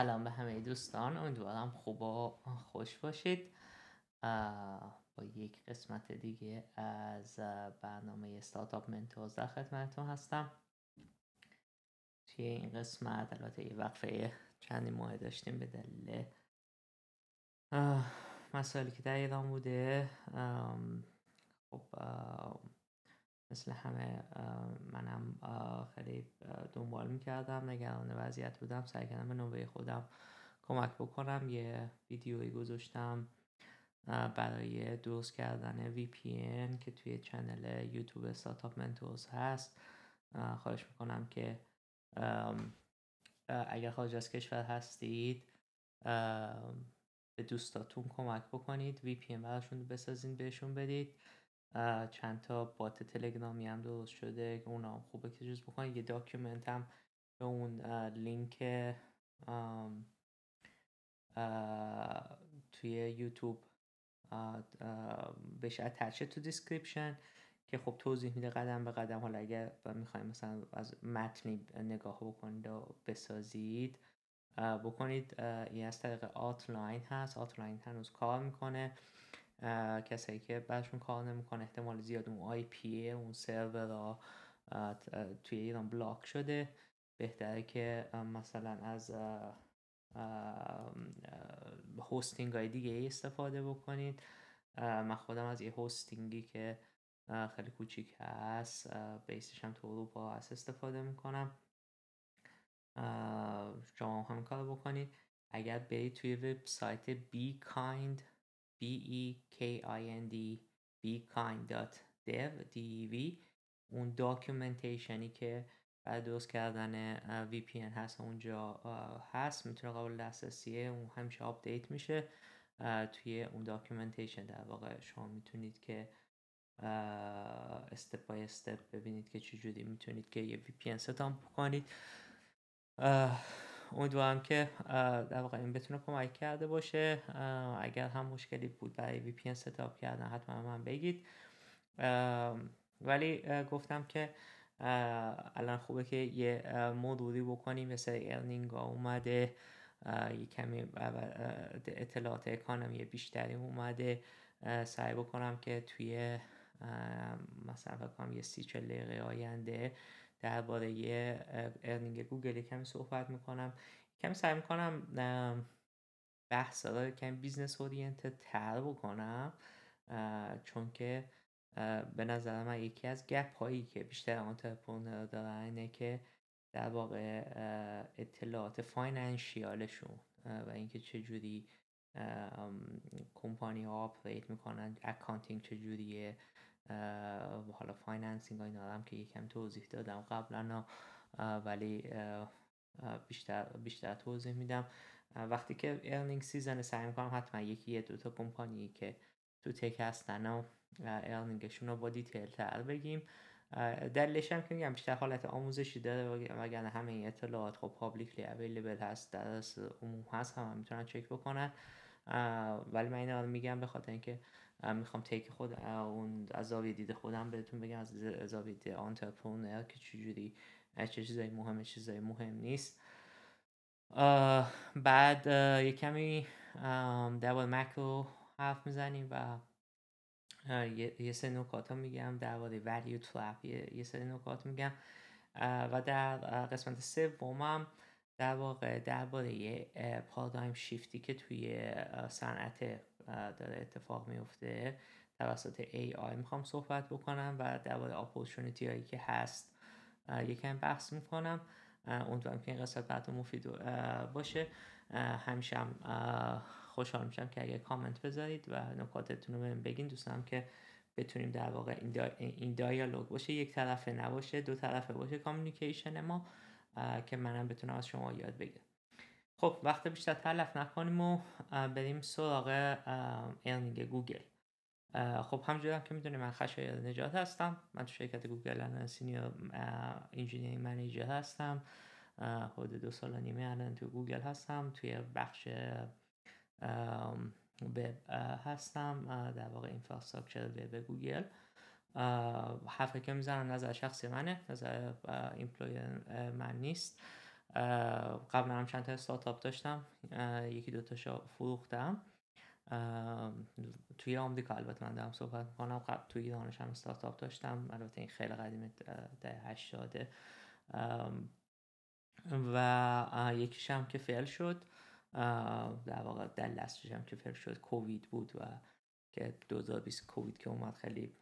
سلام به همه دوستان. امیدوارم خوب و خوش باشید. با یک قسمت دیگه از برنامه ستارتاپ منتورز در خدمتتون هستم. توی این قسمت البته یه وقفه چندی ماه داشتیم به دلیل مسائلی که در ایران بوده. خب مثل همه منم خیلی دنبال می‌کردم نگران وضعیت بودم. سعی کردم به نوبه خودم کمک بکنم. یه ویدیویی گذاشتم برای درست کردن VPN که توی چنل یوتیوب استارتاپ منتورز هست. خواهش می‌کنم که اگر خارج از کشور هستید به دوستاتون کمک بکنید. VPN براشون بسازین بهشون بدید. چند تا بات تلگرامی هم درست شده که اونا هم خوبه که جز بکنید یه داکیومنت هم به اون لینک توی یوتیوب بهش اتچه تو دیسکریپشن که خب توضیح میده قدم به قدم. حالا اگر می‌خوایم مثلا از متنی نگاه بکنید و بسازید بکنید این از طریق آتلاین هست. آتلاین هنوز کار می‌کنه. کسایی که برشون کار نمی‌کنه احتمال زیاد اون آی پی اون سرور توی ایران بلاک شده. بهتره که مثلا از هوستینگ های دیگه استفاده بکنید. من خودم از یه هوستینگی که خیلی کوچیک هست بیسش هم تو اروپا هست استفاده می‌کنم. شما هم کار بکنید. اگر برید توی وبسایت bekind b e k i n d bekind.dev اون documentation ی که بعد درست کردن VPN هست اونجا هست می‌تونه قابل دسترسیه. اون همیشه update میشه. توی اون documentation در واقع شما می‌تونید که step by step ببینید که چجوری می‌تونید که یه VPN setup بکنید امیدوارم که در واقع این بتونه کمک کرده باشه. اگر هم مشکلی بود برای VPN ستاپ کردن حتما من بگید. ولی گفتم که الان خوبه که یه مروری بکنیم. مثل ارنینگ اومده. یه کمی اطلاعات اکانومی بیشتری اومده. سعی بکنم که توی مثلا فکر یه سی چل دقیقه آینده درباره earning گوگل کمی صحبت می‌کنم. کمی سعی می‌کنم بحث رو کمی business oriented تر بکنم چون که به نظر من یکی از gap هایی که بیشتر entrepreneur دارن اینه که در واقع اطلاعات financial شون و اینکه چجوری کمپانی ها operate می‌کنن accounting چجوریه حالا financing ها اینا هم که یکم توضیح دادم قبلا ولی بیشتر بیشتر توضیح میدم. وقتی که earning season سعی می‌کنم حتما یکی یه دوتا کمپانی که تو tech هستن و earning شون رو با detail تر بگیم. دلیلش هم که میگم بیشتر حالت آموزشی داره وگرنه همه این اطلاعات خب publicly available هست در عموم هست هم, هم می‌تونن چک بکنن. ولی من اینا رو میگم به خاطر اینکه می‌خوام تیک خود اون از زاویه دید خودم بهتون بگم از زاویه دید آنترپرونر که چجوری چه چیزایی مهمه چیزایی مهم نیست. بعد یه کمی درباره مکرو حرف می‌زنیم و یه سری نکات ها میگم. درباره ولیو ترپ یه سری نکات میگم. و در قسمت سومم در واقع درباره پارادایم شیفتی که توی صنعت داره اتفاق میفته توسط AI می‌خوام صحبت بکنم و درباره اپورتونیتی هایی که هست یکم بحث می‌کنم. امیدوارم که این قسمت براتون مفید باشه. همیشه هم خوشحال میشم که اگر کامنت بذارید و نکاتتون رو بهم بگین. دوستم که بتونیم در واقع این, دایالوگ باشه. یک طرفه نباشه دو طرفه باشه کامیونیکیشن ما. که منم بتونم از شما یاد بگیرم. خب وقت بیشتر تلف نکنیم و بریم سراغ earning گوگل. خب همونجور هم که می‌دونیم من خشایار نژاد هستم. من تو شرکت گوگل الان senior engineer manager هستم. حدود دو سال و نیمه الان تو گوگل هستم. توی بخش وب هستم. در واقع infrastructure web گوگل. حرفی که می‌زنم نظر شخصی منه نظر employer من نیست. قبلا هم چند تا استارتاپ داشتم یکی دو تاشو فروختم. توی آمریکا البته من دارم صحبت می‌کنم. قبل توی ایرانش هم استارتاپ داشتم البته این خیلی قدیمه دهه هشتاده. و یکیش هم که fail شد در واقع در last ش هم که fail شد. کووید بود و که 2020 کووید که اومد خیلی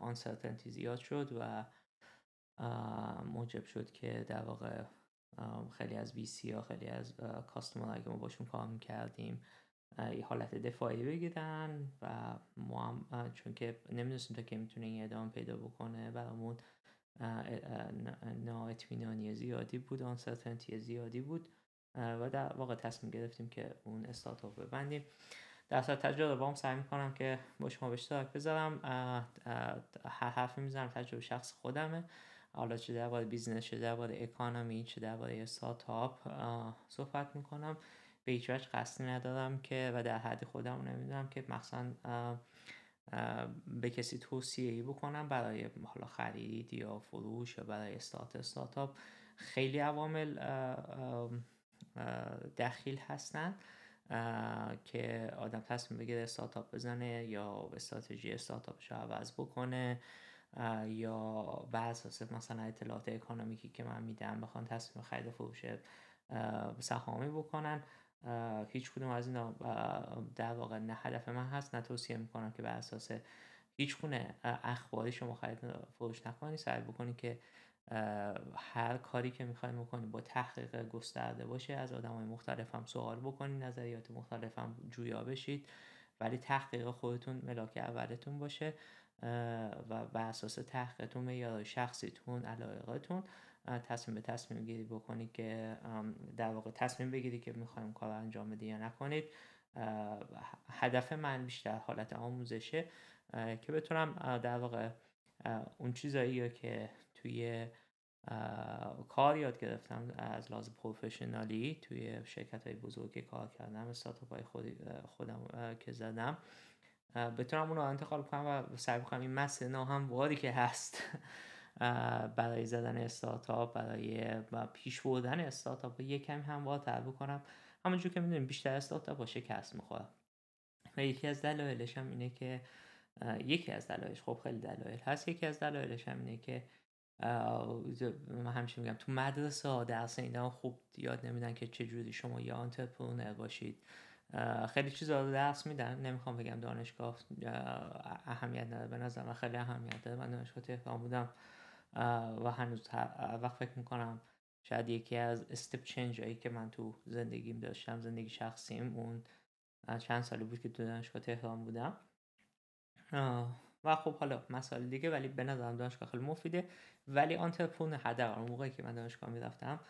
آنسرتنتی زیاد شد و موجب شد که در واقع خیلی از ویسی ها خیلی از کاستومر که ما باشون کار می‌کردیم یه حالت دفاعی بگیرن و ما هم چون که نمی‌دونستیم تا که می‌تونه این ادامه پیدا بکنه برامون نااطمینانی زیادی بود آنسرتنتی زیادی بود و در واقع تصمیم گرفتیم که اون استارتاپ ببندیم. هر تجربه‌ام سعی می‌کنم که با شما به اشتراک بذارم. هر حرفی می‌زنم تجربه شخص خودمه. حالا چه درباره business چه درباره economy چه درباره استارتاپ صحبت می‌کنم. به هیچ وجه قصدی ندارم که و در حد خودم نمی‌دونم که مخصوصا به کسی توصیه ای بکنم برای حالا خرید یا فروش یا برای start. startup خیلی عوامل دخیل هستن که آدم تصمیم بگیره استارتاپ بزنه یا استراتژی استارتاپش رو عوض بکنه یا بر اساس مثلا اطلاعات اکانومیکی که من میدم بخوان تصمیم خرید فروش سهامی بکنن. هیچ کدوم از اینا در واقع نه هدف من هست نه توصیه می‌کنم که بر اساس هیچ گونه اخباری شما خرید فروش نکنید سعی بکنید که هر کاری که می‌خواید بکنید با تحقیق گسترده باشه از آدم های مختلف هم سوال بکنید نظریات مختلف هم جویا بشید ولی تحقیق خودتون ملاک اولتون باشه و بر اساس تحقیقتون یا شخصیتون علایقتون تصمیم به تصمیم گیری بکنید که در واقع تصمیم بگیری که می‌خوایم کار انجام بدی یا نکنید. هدف من بیشتر حالت آموزشه که بتونم در واقع اون چیزایی که توی کار یاد گرفتم از لحاظ پروفشنالی توی شرکت های بزرگی کار کردم استارتاپ های خودم که زدم. بتونم اون رو انتقال کنم و سعی کنم این مسئله واری که هست برای زدن استارتاپ برای پیش بردن استارتاپ یه کمی هموارتر بکنم. همونجور که می‌دونیم بیشتر استارتاپ با شکست می‌خوره. و یکی از دلایلش هم اینه که یکی از دلایلش خب خیلی دلایل هست. یکی از دلایلش هم اینه که من همیشه میگم تو مدرسه ها درس اینا خوب یاد نمیدن که چجوری شما یا آنترپرونر باشید. خیلی چیزا رو درس میدن. نمی‌خوام بگم دانشگاه اهمیت نداره. به نظر من خیلی اهمیت داره. من دانشگاه تهران بودم و هنوز وقت فکر می‌کنم شاید یکی از استپ چنج هایی که من تو زندگیم داشتم زندگی شخصیم اون چند سالی بود که تو دانشگاه تهران بودم. و خب حالا مسائل دیگه ولی به نظرم دانشگاه خیلی مفیده. ولی آنترپرون حداقل موقعی که من دانشگاه می‌رفتم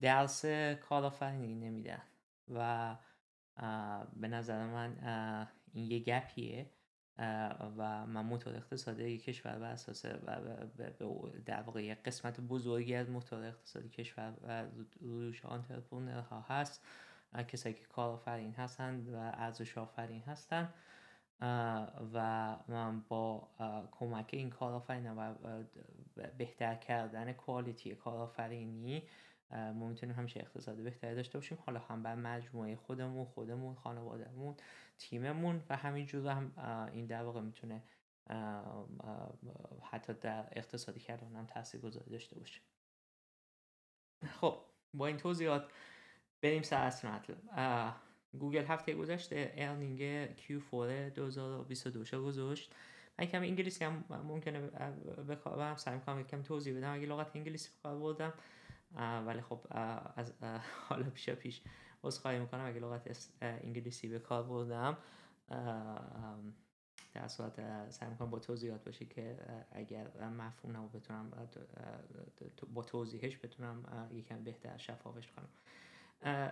درس کارآفرینی نمیدن و به نظر من این یه گپیه و من موتور اقتصادی کشور بر اساس در واقع یک قسمت بزرگی از موتور اقتصادی کشور و روش ها هست. کسایی که کارآفرین هستند و ارزش آفرین هستند و من با کمک این کارآفرین و بهتر کردن کوالیتی کارآفرینی می‌تونیم همیشه اقتصاد بهتری داشته باشیم. حالا هم بر مجموعه خودمون خودمون خانوادهمون تیممون و همینجور هم این در واقع می‌تونه حتی در اقتصادی کردن هم تاثیر گذاری داشته باشه. خب با این توضیحات بریم سر اصل مطلب. گوگل هفته گذشته earning Q4 2022 گذاشت. من کمی انگلیسی هم ممکنه بخوام سعی کنم کم توضیح بدم. اگه لغت انگلیسی به کار بردم ولی خب از حالا پیش پیش عذرخواهی می‌کنم. اگه لغت انگلیسی به کار بردم در هر صورت سعی می‌کنم با توضیحات باشه که اگر مفهوم نبود بتونم با توضیحش بتونم یکم بهتر شفافش کنم.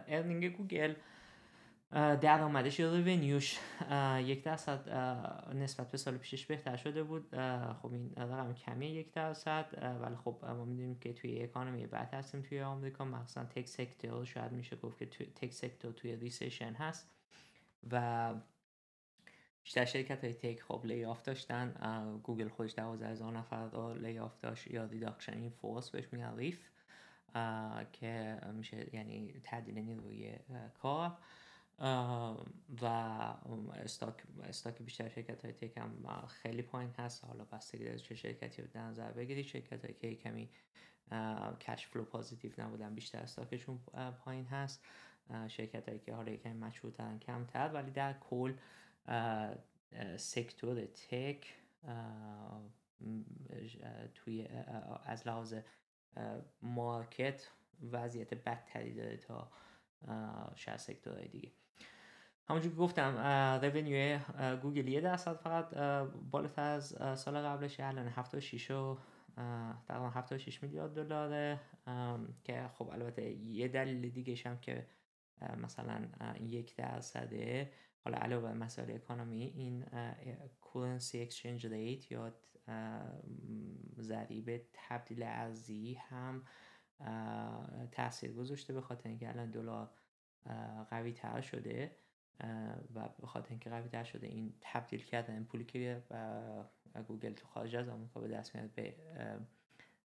earning گوگل درآمدش یا revenue ش یک درصد نسبت به سال پیشش بهتر شده بود. خب این رقم کمیه یک درصد. ولی خب ما می‌دونیم که توی economy بد هستیم توی آمریکا. مخصوصا tech sector شاید میشه گفت که توی tech sector توی recession هست. و بیشتر شرکت های tech خب layoff داشتن گوگل خودش دوازده هزار نفر رو layoff داشت. یا reduction in force بهش میگن RIF. که میشه یعنی تعدیل نیروی کار. و stock stock بیشتر شرکت های tech هم خیلی پایین هست. حالا بستگی داره چه شرکتی رو در نظر بگیرید. شرکت هایی که کمی cash flow positive نبودن بیشتر stock شون پایین هست. شرکت هایی که حالا یکمی مشهورترن کمتر ولی در کل sector tech توی از لحاظ market وضعیت بدتری داره تا شاید sector های دیگه. همونجور که گفتم revenue گوگل یه درصد فقط بالاتر از سال قبلش. الان 76 و تقریبا 76 میلیارد دلاره. که خب البته یه دلیل دیگه هم که مثلا یک درصده حالا علاوه مسائل اکانومی این currency exchange rate یا ضریب تبدیل ارزی هم تاثیر گذاشته به خاطر اینکه الان دلار قوی تر شده. و به خاطر اینکه قوی تر شده این تبدیل کردن پولی که گوگل تو خارج از آمریکا به دست میاد به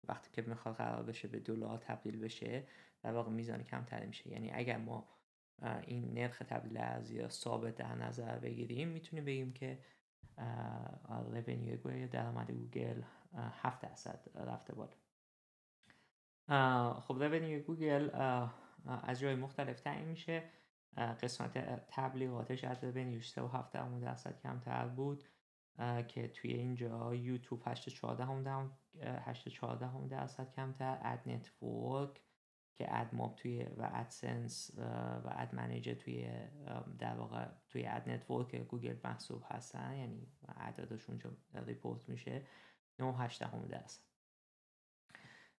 وقتی که می‌خواد قرار بشه به دلار تبدیل بشه در واقع میزان کمتری میشه. یعنی اگر ما این نرخ تبدیل ارزی را ثابت در نظر بگیریم می‌تونیم بگیم که revenue یا درآمد گوگل 7 درصد رفته بالا. خب revenue گوگل از جای مختلف تعیین میشه. قسمت تبلیغاتش از revenue 3.7 درصد کمتر بود. که توی اینجا یوتیوب 8.14 درصد کمتر. ad network که AdMob توی و AdSense و Ad Manager توی در واقع توی ad network گوگل محسوب هستن. یعنی عددشون اونجا report میشه. 9.8 درصد.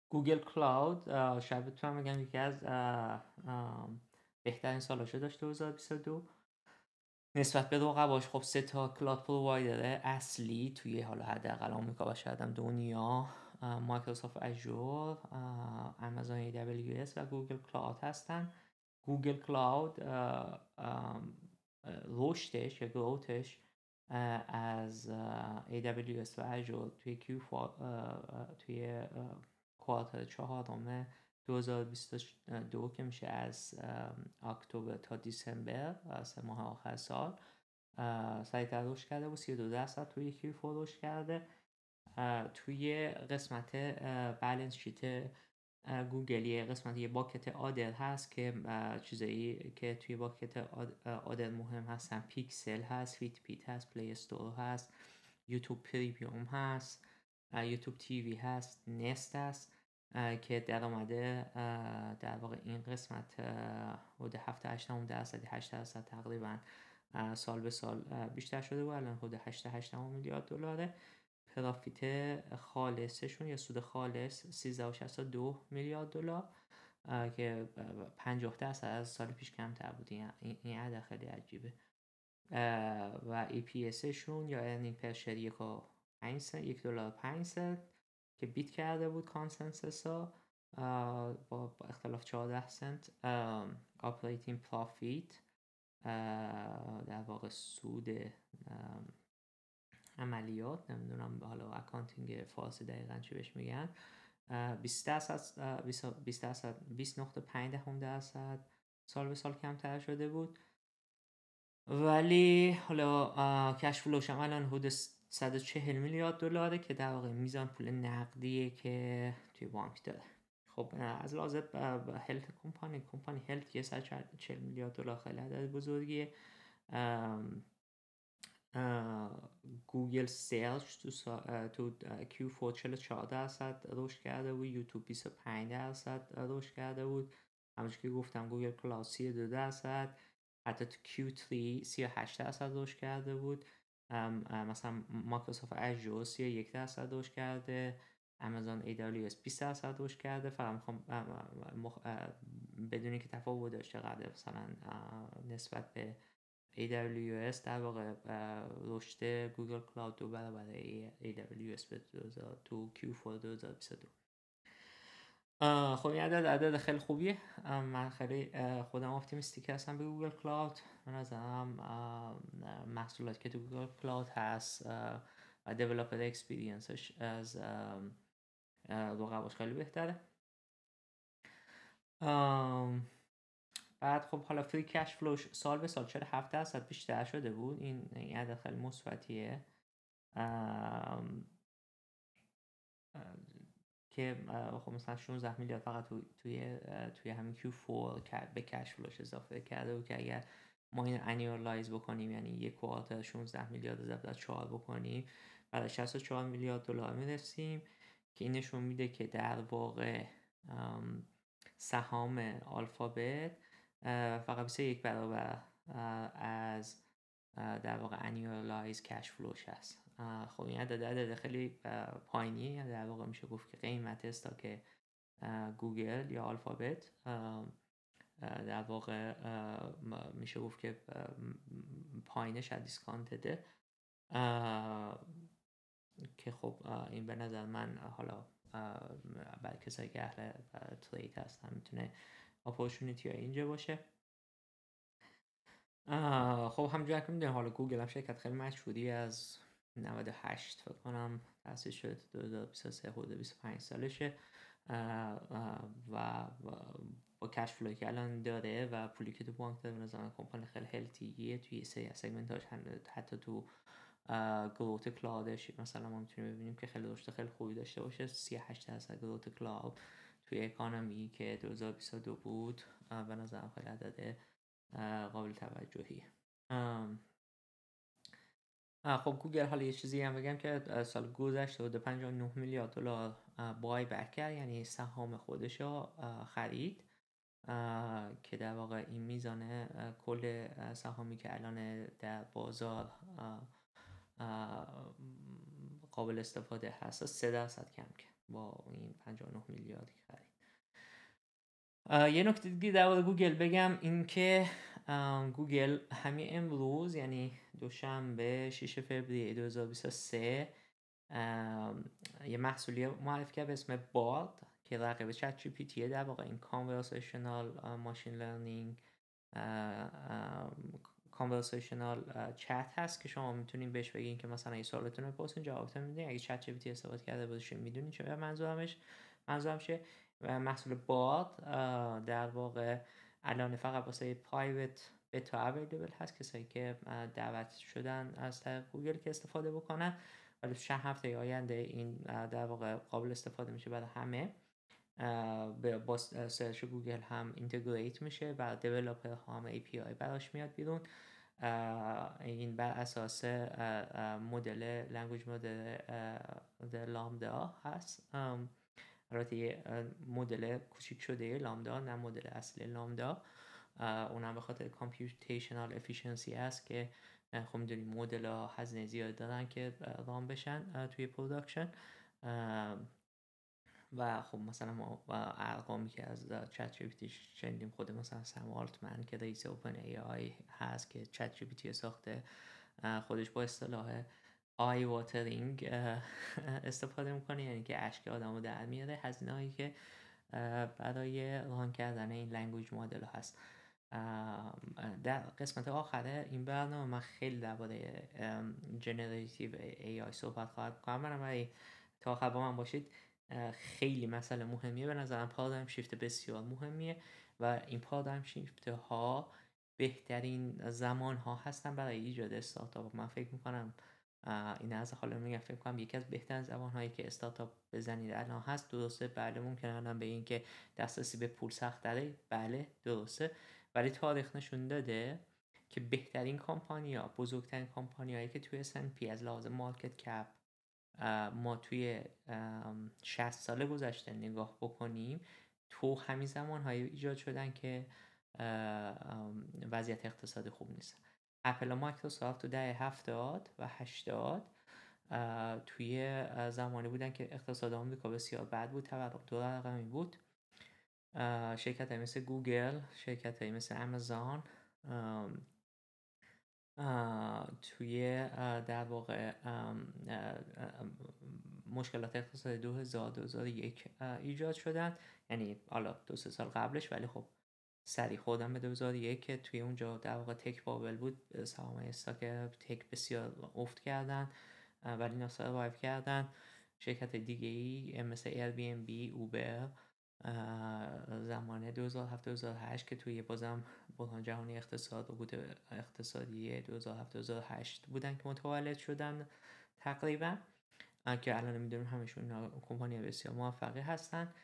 Google Cloud شاید بتونم بگم یکی از بهترین سالاشو داشت 2022 نسبت به رقباش خب سه تا cloud provider اصلی توی حالا حداقل آمریکا و شاید هم دنیا Microsoft Azure آمازون ای و Google Cloud هستن. Google Cloud رشدش یا growth ش از AWS و Azure توی Q توی quarter چهارم 2022 که میشه از اکتبر تا December سه ماه آخر سال. سریعتر رشد کرده و 32 درصد توی Q رشد کرده. توی قسمت balance sheet گوگل یه قسمت یه bucket other هست که چیزایی که توی bucket other مهم هستن. پیکسل هست Fitbit هست Play Store هست YouTube Premium هست YouTube TV هست Nest هست. که در آمده در واقع این قسمت حدود 7 8 درصد 8 درصد تقریبا سال به سال بیشتر شده و الان حدود 8 8 میلیارد دلاره. پرافیت خالصشون یا سود خالص 13.62 میلیارد دلار که 50 درصد از سال پیش کمتر بود. این عدد خیلی عجیبه. و EPS شون یا ارنینگ پر شیر یک دلار 5 سنت. که beat کرده بود consensus ها با اختلاف 14 سنت operating profit در واقع سود عملیات نمی‌دونم حالا accounting فارسی دقیقا چی بهش میگن. 20 درصد 20 درصد 20 نقطه 5 دهم درصد سال به سال کمتر شده بود. ولی حالا cash flow ش هم الان حدود 140 میلیارد دلاره که در واقع میزان پول نقدیه که توی بانک داره. خب از لحاظ health کمپانی کمپانی health یه 140 میلیارد دلار خیلی عدد بزرگیه. گوگل sales تو, سا... تو Q 4 44 درصد رشد کرده بود. یوتیوب 25 درصد رشد کرده بود. همونش که گفتم Google Cloud 32 درصد. حتی تو Q 3 38 درصد رشد کرده بود. مثلا Microsoft Azure 31 درصد رشد کرده آمازون AWS 20 درصد رشد کرده. فقط می‌خوام مخ... بدونی که تفاوت داشته قدر مثلا نسبت به AWS در واقع رشد Google Cloud دو برابر AWS به تو Q4 2022 خب این عدد عدد خیلی خوبیه. من خیلی خودم optimistic هستم به Google Cloud. من نظرم محصولات که تو Google Cloud هست و developer experience ش از رقباش خیلی بهتره. بعد خب حالا free cash flow ش سال به سال چرا 7 درصد بیشتر شده بود؟ این عدد خیلی مثبتیه. که خب مثلا 16 میلیارد فقط توی توی همین Q4 به cash flow ش اضافه کرده و که اگر ما این annualize بکنیم یعنی یک quarter 16 میلیارد ضرب در 4 بکنیم بعد 64 میلیارد دلار می‌رسیم که این نشون میده که در واقع سهام آلفابت فقط یک برابر از در واقع annualize cash flow ش هست. خب این عدد عدد خیلی پایینی در واقع میشه گفت که قیمت استاک گوگل یا آلفابت در واقع میشه گفت که پایینش از دیسکانتده که خب این به نظر من حالا برای کسایی که اهل ترید هستن می‌تونه اپورچونیتی ها اینجا باشه. خب همجور که می‌دونیم حالا گوگل هم شرکت خیلی مشهوری از 98 فکر کنم تأسیس شد 2023 حدود 25 سالشه. و با cash flow ی که الان داره و پولی که تو بانک داره نظرم کمپانی خیلی healthy ه توی سری segment هاش حتی تو growth cloud ش مثلا ما می‌تونیم ببینیم که خیلی داشته خیلی خوبی داشته باشه. 38 درصد growth cloud توی economy که 2022 بود. به نظرم خیلی عدد قابل توجهی. خب گوگل حالا یه چیزی هم بگم که سال گذشته بوده 59 میلیارد دلار بای بک کرد یعنی سهام خودش رو خرید که در واقع این میزانه کل سهامی که الان در بازار قابل استفاده هست 3 درصد کم کرد با این 59 میلیاردی خرید. یه نکته دیگه در گوگل بگم این که گوگل همین امروز یعنی دوشنبه 6 فوریه 2023 یه محصولی معرفی کرد به اسم Bard که رقیب ChatGPT ه در واقع این conversational machine learning conversational chat هست که شما می‌تونین بهش بگین که مثلا این سوالتون بپرسین جوابتون میدین. اگه ChatGPT استفاده کرده باشین می‌دونین چه منظورمش منظورم چیه؟ محصول Bard در واقع الان فقط واسه private beta available هست کسایی که دعوت شدن از طریق گوگل که استفاده بکنن. ولی چند هفته آینده این در واقع قابل استفاده میشه برای همه. با search گوگل هم integrate میشه و developer ها هم API براش میاد بیرون. این بر اساس مدل language مدل LaMDA هست. البته یه مدل کوچیک شده LaMDA نه مدل اصلی LaMDA. اونم به خاطر computational efficiency است که خب می‌دونیم مدل ها هزینه زیاد دارن که run بشن توی production و خب مثلا ما ارقامی که از ChatG شنیدیم خود مثلا سم آلتمن که رئیس OpenAI هست که ChatG ساخته خودش با اصطلاح eye watering استفاده می‌کنه یعنی که اشک آدم رو در میاره. هزینه هایی که برای run کردن این language model هست. در قسمت آخره این برنامه من خیلی درباره generative AI صحبت خواهد کنم. من تا آخر با من باشید خیلی مسئله مهمیه. به نظرم paradigm shift بسیار مهمیه و این paradigm shift ها بهترین زمان ها هستن برای ایجاد استارتاپ من فکر می‌کنم این از حالا میگم فکر کنم یکی از بهترین زبان هایی که استارتاپ بزنید الان هست. درسته بله ممکن الان به این که دسترسی به پول سخت داره بله درسته. ولی تاریخ نشون داده که بهترین کمپانی ها بزرگترین کمپانی هایی که توی S&P از لحاظ مارکت کپ ما توی 60 سال گذشته نگاه بکنیم تو همین زمان های ایجاد شدن که وضعیت اقتصادی خوب نیست. اپل و مایکروسافت تو دهه هفتاد و هشتاد توی زمانی بودن که اقتصاد آمریکا بسیار بد بود تورم دو رقمی بود. شرکت مثل گوگل شرکت مثل امازون توی در واقع مشکلات اقتصادی 2000 2001 ایجاد شدن. یعنی حالا دو سه سال قبلش ولی خب سری خودم به 2001 که توی اونجا در واقع تک بابل بود سهام استاک تک بسیار افت کردن ولی اینا سروایو کردن. شرکت دیگه ای مثل Airbnb اوبر زمان 2007 2008 که توی بازم بحران جهانی اقتصاد و اقتصادی 2007 2008 بودن که متولد شدن تقریبا. که الان می‌دونیم همشون کمپانی بسیار موفقی هستن.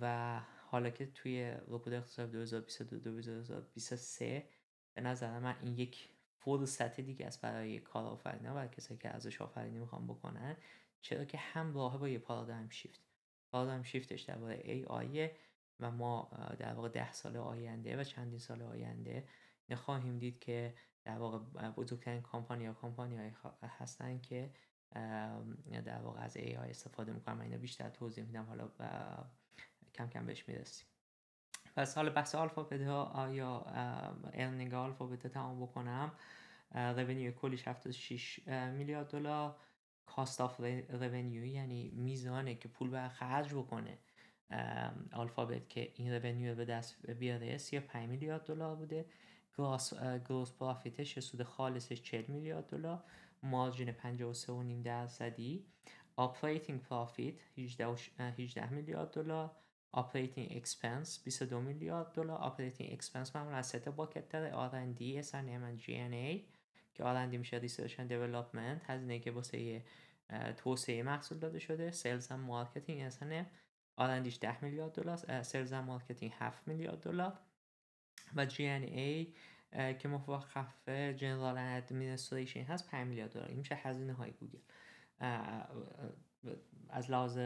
و حالا که توی رکود اقتصاد 2022 2023 به نظر من این یک فرصت دیگه است برای کارآفرینان و کسایی که ارزش آفرینی می‌خوان بکنن. چرا که همراه با یه پارادایم شیفت. پارادایم شیفتش درباره ای آیه و ما در واقع ده سال آینده و چندین سال آینده خواهیم دید که در واقع بزرگترین کمپانی یا کمپانی هستن که در واقع از AI استفاده می‌کنم من اینو بیشتر توضیح میدم. حالا کم کم بهش می‌رسیم. پس حالا بحث آلفابت ها یا earning آلفابت تمام بکنم؟ revenue کلیش 76 میلیارد دلار. cost of revenue یعنی میزانه که پول بر خرج بکنه. آلفابت که این revenue به دست بیاره 35 میلیارد دلار بوده. gross gross profit ش سود خالصش 40 میلیارد دلار. margin 53.5 درصدی. operating profit 18 میلیارد دلار. Operating expense 22 میلیارد دلار. Operating expense معمولا از سه bucket داره. R&D، S&M و G&A که R&D میشه research and development. هزینه که واسه توسعه محصول داده شده. Sales and marketing S&M R&D ش 10 میلیارد دلار. sales and marketing 7 میلیارد دلار. و G&A که مخفف general administration هست 5 میلیارد دلار. این میشه هزینه های گوگل از لحاظ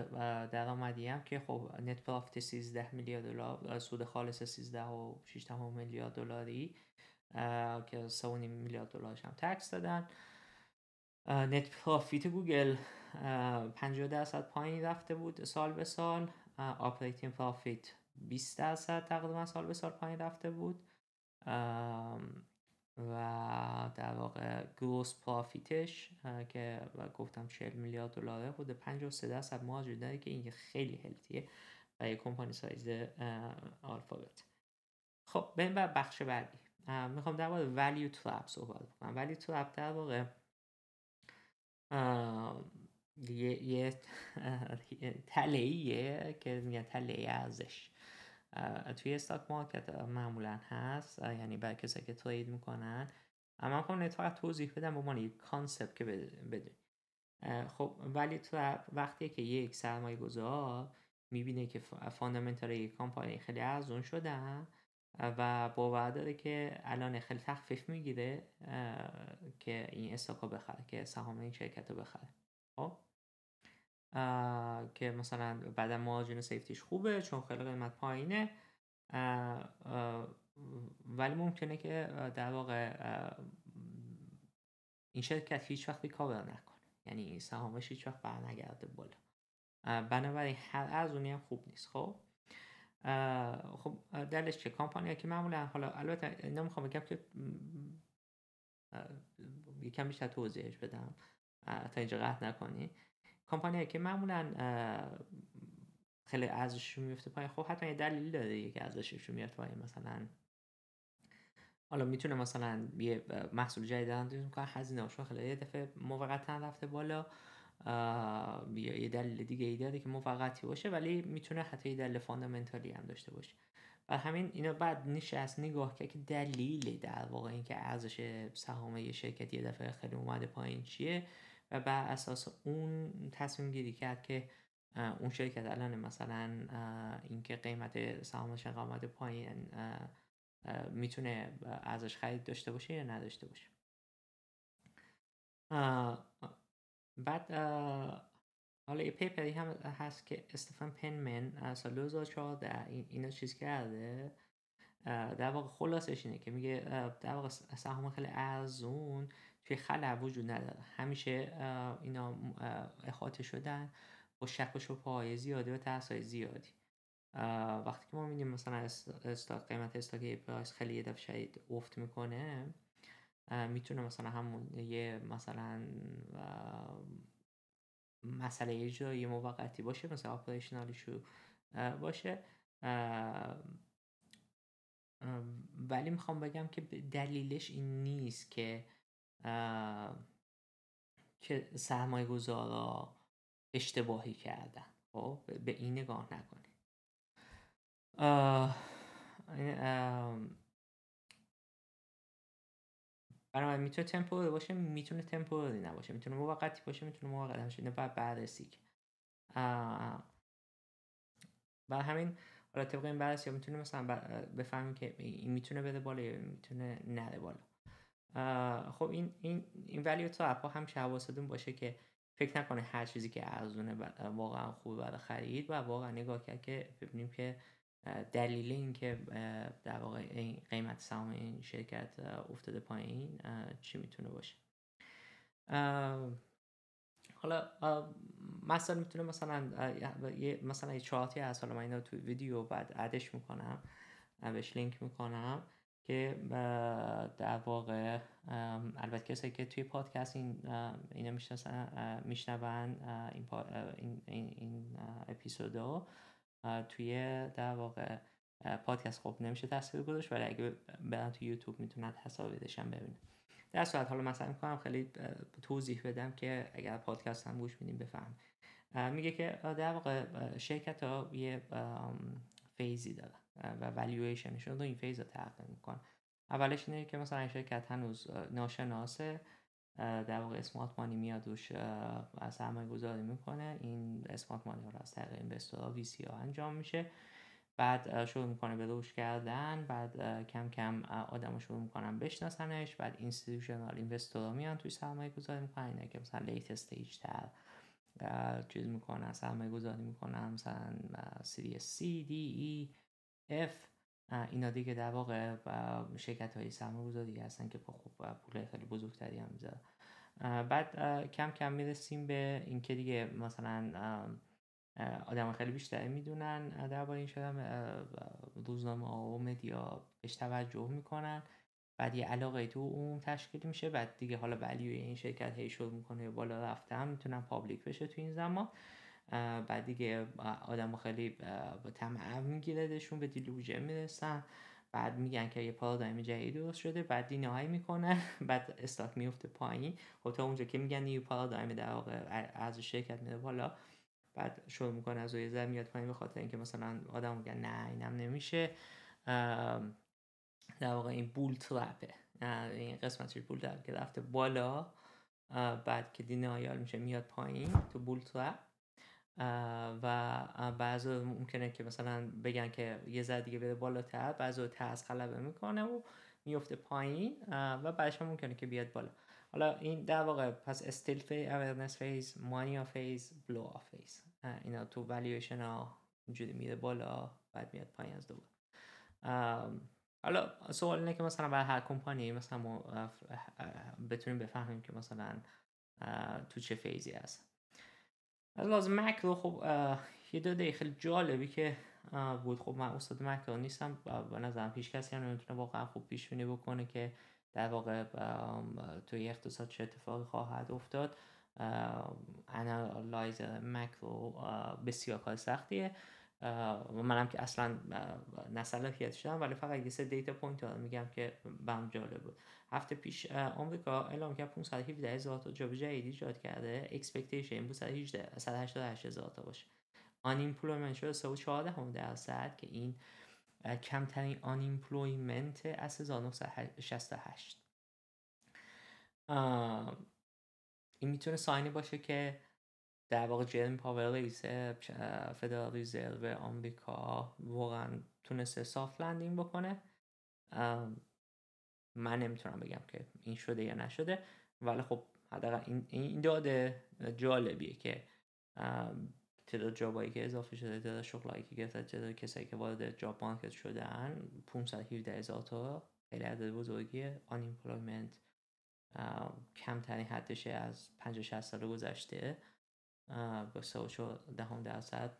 درآمدی هم که خب net profit 13 میلیارد دلار سود خالص 13 و 6 میلیارد دلاری که 3.5 میلیارد دلارش هم tax دادن. net profit گوگل 50 درصد پایین رفته بود سال به سال. operating profit 20 درصد تقریبا سال به سال پایین رفته بود. و در واقع gross profit ش که گفتم 40 میلیارد دلاره بوده 53 درصد margin داره که این خیلی healthy ه برای کمپانی سایز آلفابت خب بریم بر بخش بعدی. می‌خوام در مورد value trap صحبت بکنم. value trap در واقع یه, یه تله که میگن تله ارزش. توی stock market معمولا هست. یعنی برای کسایی که trade می‌کنن. اما کنم فقط توضیح بدم به عنوان یک concept که بدونی. خب value trap وقتی که یک سرمایه گذار می‌بینه که fundamental یک کامپانی خیلی ارزون شدن و باور داره که الان خیلی تخفیف می‌گیره که این استاک بخره که سهام این شرکت رو بخره. خب؟ که مثلا بعدا مارجین سیفتیش خوبه چون خیلی قیمت پایینه. ولی ممکنه که در واقع این شرکت هیچ وقت ریکاور نکنه. یعنی سهامش هیچ وقت برنگرده بالا. بنابراین هر ارزونی هم خوب نیست خب؟ خب دلش چه کامپانی که معمولا حالا البته اینا می‌خوام بگم که یکم بیشتر توضیحش بدم تا اینجا قطع نکنی. کمپانی که معمولا خیلی ارزششون میفته پایین خب حتما یه دلیل داره که ارزششون میاد پایین. مثلا حالا می‌تونه مثلا یه محصول جدید اندازه می‌کنه هزینه خیلی یه دفعه موقتا رفته بالا. یه دلیل دیگه ای داره که موقتی باشه ولی می‌تونه حتی یه دلیل فاندامنتالی هم داشته باشه. و همین اینا بعد از نگاه که که دلیل در واقع اینکه ارزش سهام یه شرکت یه دفعه خیلی اومده پایین چیه. و بر اساس اون تصمیم گیری کرد که اون شرکت الان مثلا اینکه قیمت سهامش قامت پایین می‌تونه ارزش خرید داشته باشه یا نداشته باشه. بعد حالا یه پیپری هم هست که استفان پنمن سال 2014 اینو چیز کرده؟ در واقع خلاصش اینه که میگه در واقع سهام خیلی ارزون توی خلع وجود نداره. همیشه اینا احاطه شدن با شک و شبه های زیادی و ترس های زیادی وقتی که ما میدیم مثلا استاک قیمت استاک پرایس خیلی یه دفعه شدید افت می‌کنه می‌تونه مثلا همون یه مثلا مسئله اجرایی موقتی باشه مثلا آپریشنالیشو باشه. ولی می‌خوام بگم که دلیلش این نیست که که سرمایه گذارا اشتباهی کردن. خب به این نگاه نکنید. بنابراین می‌تونه تمپوری باشه می‌تونه تمپوری نباشه. می‌تونه موقتی باشه می‌تونه موقت باشه اینو باید بررسی برای همین حالا طبق این بررسی می‌تونه مثلا بفهمیم که این می‌تونه بده بالا یا می‌تونه نده بالا. خب این این این ولیو تا ها همیشه حواستون باشه که فکر نکنه هر چیزی که ارزونه واقعا خوبه برای خرید و واقعا نگاه کرد که ببینیم که دلیل اینکه در واقع این قیمت سهام این شرکت افتاده پایین چی می‌تونه باشه؟ حالا مثلا می‌تونه مثلا مثلا یه چارتی هست حالا من اینو تو ویدیو بعد ادش می‌کنم بهش لینک می‌کنم. که در واقع البته کسایی که توی پادکست این اینو میشنون این, این, این, این اپیزودو توی در واقع پادکست خب نمیشه تصویر گذاشت ولی اگه برن تو یوتیوب می‌تونن تصاویرشم ببینن. در صورت حالا مثلا می‌کنم خیلی توضیح بدم که اگر پادکست هم گوش میدیم بفهم میگه که در واقع شرکت ها یه فیزی داره و والویشنشون رو این فیز میکن اولش اینه که مثلا شرکت هنوز ناشناسه در واقع اسمارت مانی میاد روش سرمایه گذاری می‌کنه این smart money رو از طریق investor ها VC ها انجام میشه. بعد شروع می‌کنه به رشد کردن بعد کم کم آدم شروع می‌کنن بشناسنش بعد institutional investor ها میان توی سرمایه گذاری می‌کنن. اینه که مثلا late stage تر چیز می‌کنن سرمایه گذاری می‌کنن مثلا series C, D, E, F اینا دیگه در واقع شرکت های سرمایه گذاری هستن که خب پول خیلی بزرگتری هم می‌ذارن. بعد کم کم می‌رسیم به اینکه دیگه مثلا آدم خیلی بیشتری می‌دونن درباره این شدم روزنامه ها و مدیا بهش توجه می‌کنن. بعد یه علاقه تو اون تشکیل میشه. بعد دیگه حالا ولیوی این شرکت هی شروع می‌کنه بالا رفته هم می‌تونن پابلیک بشه تو این زمان. بعد دیگه آدم خیلی طمع میگیردشون به دیلوژه می‌رسن. بعد میگن که یه پارادایم جدید درست شده بعد دینایی می‌کنن بعد استاک میفته پایین. خب تا اونجا که میگن نیو پارادایم در واقع از شرکت میره بالا. بعد شروع می‌کنه از زر میاد پایین به خاطر اینکه مثلا آدم میگن نه اینم نمیشه. در واقع این بول ترپه این قسمتش بول ترپ که رفته بالا. بعد که دینایال میشه میاد پایین تو بول ترپ. و بعضی ممکنه که مثلا بگن که یه ذره دیگه بره بالاتر بعضی ترس غلبه می‌کنه و میفته پایین و بعدش ممکنه که بیاد بالا. حالا این در واقع پس stealth phase awareness phase mania phase blow phase اینا تو والیویشن ها اینجوری میره بالا بعد میاد پایین از دوباره. حالا سوال اینه که مثلا برای هر کمپانی مثلا ما بتونیم بفهمیم که مثلا تو چه phase ی هست. از لازم مکرو خب یه داده خیلی جالبی که بود. خب من استاد مکرو نیستم. به نظرم هیچ کسی هم نمی‌تونه واقعا خوب پیش بینی بکنه که در واقع توی اقتصاد چه اتفاقی خواهد افتاد. analyze macro بسیار کار سختیه. و منم که اصلا نه صلاحیتشو دارم ولی فقط یه سه data point ها میگم که برام جالب بود. هفته پیش آمریکا اعلام کرد 517 هزار تا job جدید ایجاد کرده. expectation بود 188 هزار تا باشه. unemployment شده 3 هم درصد که این کمترین unemployment از 1968 این می‌تونه sign ی باشه که در واقع جروم پاول رئیس Federal Reserve آمریکا واقعا تونسته soft landing بکنه. من نمی‌تونم بگم که این شده یا نشده ولی خب حداقل این داده جالبیه که تعداد جابایی که اضافه شده تعداد شغلایی که گرفته تعداد کسایی که وارد جاب مارکت شدن 517 هزار تا خیلی عدد بزرگیه آن کمترین حدشه از 50 60 سال گذشته. با سه و دهم درصد